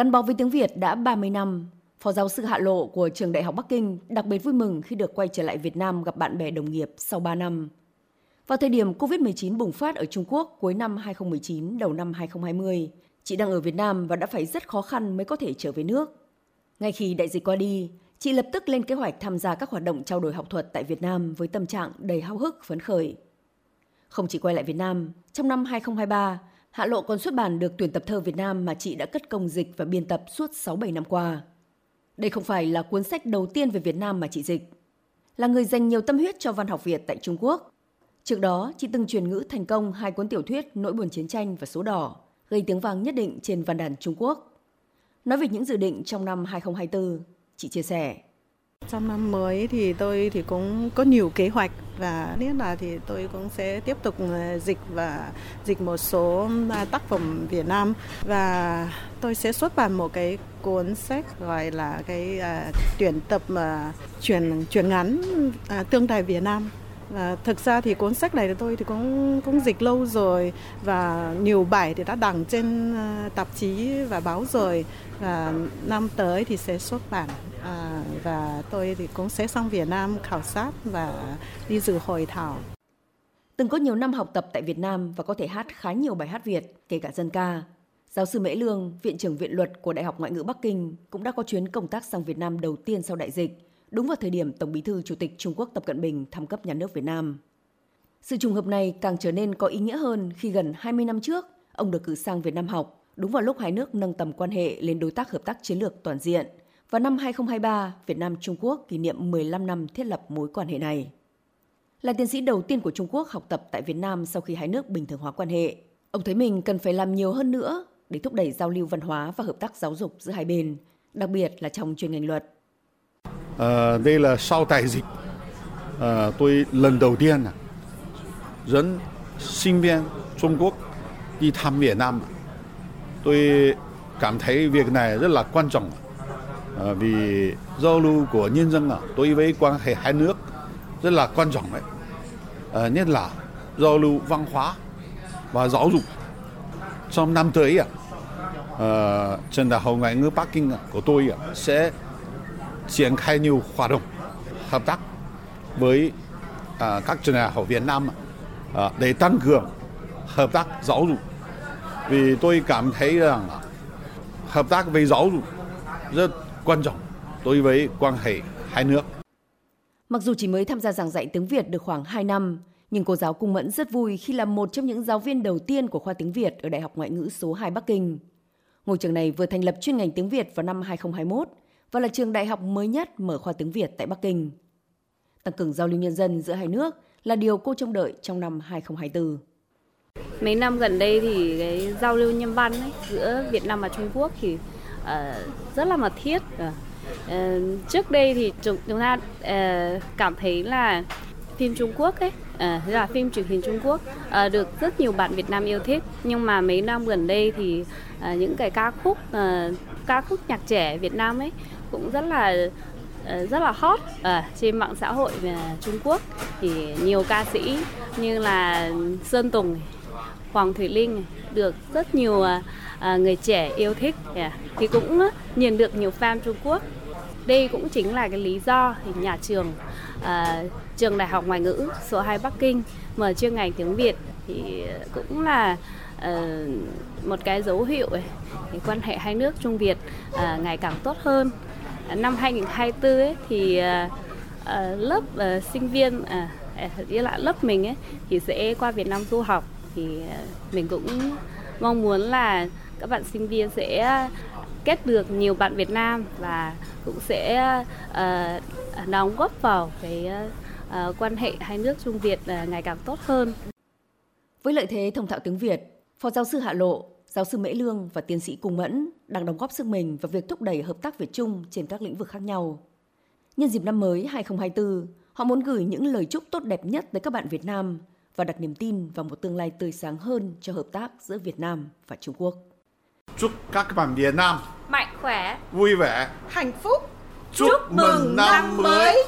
Gắn bó với tiếng Việt đã 30 năm, Phó giáo sư Hạ Lộ của trường Đại học Bắc Kinh đặc biệt vui mừng khi được quay trở lại Việt Nam gặp bạn bè đồng nghiệp sau 3 năm. Vào thời điểm COVID-19 bùng phát ở Trung Quốc cuối năm 2019, đầu năm 2020, chị đang ở Việt Nam và đã phải rất khó khăn mới có thể trở về nước. Ngay khi đại dịch qua đi, chị lập tức lên kế hoạch tham gia các hoạt động trao đổi học thuật tại Việt Nam với tâm trạng đầy háo hức phấn khởi. Không chỉ quay lại Việt Nam, trong năm 2023, Hạ Lộ còn xuất bản được tuyển tập thơ Việt Nam mà chị đã cất công dịch và biên tập suốt 6-7 năm qua. Đây không phải là cuốn sách đầu tiên về Việt Nam mà chị dịch. Là người dành nhiều tâm huyết cho văn học Việt tại Trung Quốc. Trước đó, chị từng truyền ngữ thành công hai cuốn tiểu thuyết Nỗi buồn chiến tranh và Số đỏ, gây tiếng vang nhất định trên văn đàn Trung Quốc. Nói về những dự định trong năm 2024, chị chia sẻ. Trong năm mới thì tôi thì cũng có nhiều kế hoạch và nhất là thì tôi cũng sẽ tiếp tục ờ, dịch và dịch một số ờ, tác phẩm Việt Nam. Và tôi sẽ xuất bản một cái cuốn sách gọi là cái uh, tuyển tập uh, truyền truyền ngắn uh, tương đài Việt Nam. Và thực ra thì cuốn sách này của tôi thì cũng cũng dịch lâu rồi và nhiều bài thì đã đăng trên uh, tạp chí và báo rồi. Và năm tới thì sẽ xuất bản à, và tôi thì cũng sẽ sang Việt Nam khảo sát và đi dự hội thảo. Từng có nhiều năm học tập tại Việt Nam và có thể hát khá nhiều bài hát Việt, kể cả dân ca. Giáo sư Mễ Lương, Viện trưởng Viện Luật của Đại học Ngoại ngữ Bắc Kinh cũng đã có chuyến công tác sang Việt Nam đầu tiên sau đại dịch, đúng vào thời điểm Tổng bí thư Chủ tịch Trung Quốc Tập Cận Bình thăm cấp nhà nước Việt Nam. Sự trùng hợp này càng trở nên có ý nghĩa hơn khi gần 20 năm trước, ông được cử sang Việt Nam học, đúng vào lúc hai nước nâng tầm quan hệ lên đối tác hợp tác chiến lược toàn diện – và năm 2023, Việt Nam Trung Quốc kỷ niệm 15 năm thiết lập mối quan hệ này. Là tiến sĩ đầu tiên của Trung Quốc học tập tại Việt Nam sau khi hai nước bình thường hóa quan hệ, ông thấy mình cần phải làm nhiều hơn nữa để thúc đẩy giao lưu văn hóa và hợp tác giáo dục giữa hai bên, đặc biệt là trong chuyên ngành luật. À, đây là sau đại dịch, à, tôi lần đầu tiên à, dẫn sinh viên Trung Quốc đi thăm Việt Nam. Tôi cảm thấy việc này rất là quan trọng à, Ờ, vì giao lưu của nhân dân à, đối với quan hệ hai nước rất là quan trọng đấy à, ờ, nhất là giao lưu văn hóa và giáo dục trong năm tới à, à ờ, trường đại học ngoại ngữ Bắc Kinh của tôi à, sẽ triển khai nhiều hoạt động hợp tác với à, các trường đại học Việt Nam à, để tăng cường hợp tác giáo dục. Vì tôi cảm thấy rằng hợp tác về giáo dục rất quan trọng đối với quan hệ hai nước. Mặc dù chỉ mới tham gia giảng dạy tiếng Việt được khoảng 2 năm, nhưng cô giáo Cung Mẫn rất vui khi là một trong những giáo viên đầu tiên của khoa tiếng Việt ở Đại học Ngoại ngữ số 2 Bắc Kinh. Ngôi trường này vừa thành lập chuyên ngành tiếng Việt vào năm 2021 và là trường đại học mới nhất mở khoa tiếng Việt tại Bắc Kinh. Tăng cường giao lưu nhân dân giữa hai nước là điều cô trông đợi trong năm 2024. Mấy năm gần đây thì cái giao lưu nhân văn ấy, giữa Việt Nam và Trung Quốc thì uh, rất là mật thiết. Uh, trước đây thì chúng, chúng ta uh, cảm thấy là phim Trung Quốc ấy uh, là phim truyền hình Trung Quốc được rất nhiều bạn Việt Nam yêu thích. Nhưng mà mấy năm gần đây thì những cái ca khúc ca khúc nhạc trẻ Việt Nam ấy cũng rất là rất là hot ở trên mạng xã hội Trung Quốc. Thì nhiều ca sĩ như là Sơn Tùng, Hoàng Thùy Linh được rất nhiều à, à, người trẻ yêu thích. Dạ. Thì cũng nhận được nhiều fan Trung Quốc. Đây cũng chính là cái lý do thì nhà trường à, trường đại học ngoại ngữ số 2 Bắc Kinh mở chuyên ngành tiếng Việt thì cũng là ờ, một cái dấu hiệu thì quan hệ hai nước Trung Việt ngày càng tốt hơn. Năm 2024 ấy, thì lớp ờ, sinh viên à, là lại lớp mình ấy thì sẽ qua Việt Nam du học thì à, mình cũng mong muốn là các bạn sinh viên sẽ kết được nhiều bạn Việt Nam và cũng sẽ uh, đóng góp vào cái uh, quan hệ hai nước Trung Việt uh, ngày càng tốt hơn. Với lợi thế thông thạo tiếng Việt, Phó giáo sư Hạ Lộ, giáo sư Mễ Lương và tiến sĩ Cung Mẫn đang đóng góp sức mình vào việc thúc đẩy hợp tác Việt Trung trên các lĩnh vực khác nhau. Nhân dịp năm mới 2024, họ muốn gửi những lời chúc tốt đẹp nhất tới các bạn Việt Nam và đặt niềm tin vào một tương lai tươi sáng hơn cho hợp tác giữa Việt Nam và Trung Quốc. Chúc các bạn Việt Nam mạnh khỏe, vui vẻ, hạnh phúc. Chúc, Chúc mừng năm mới.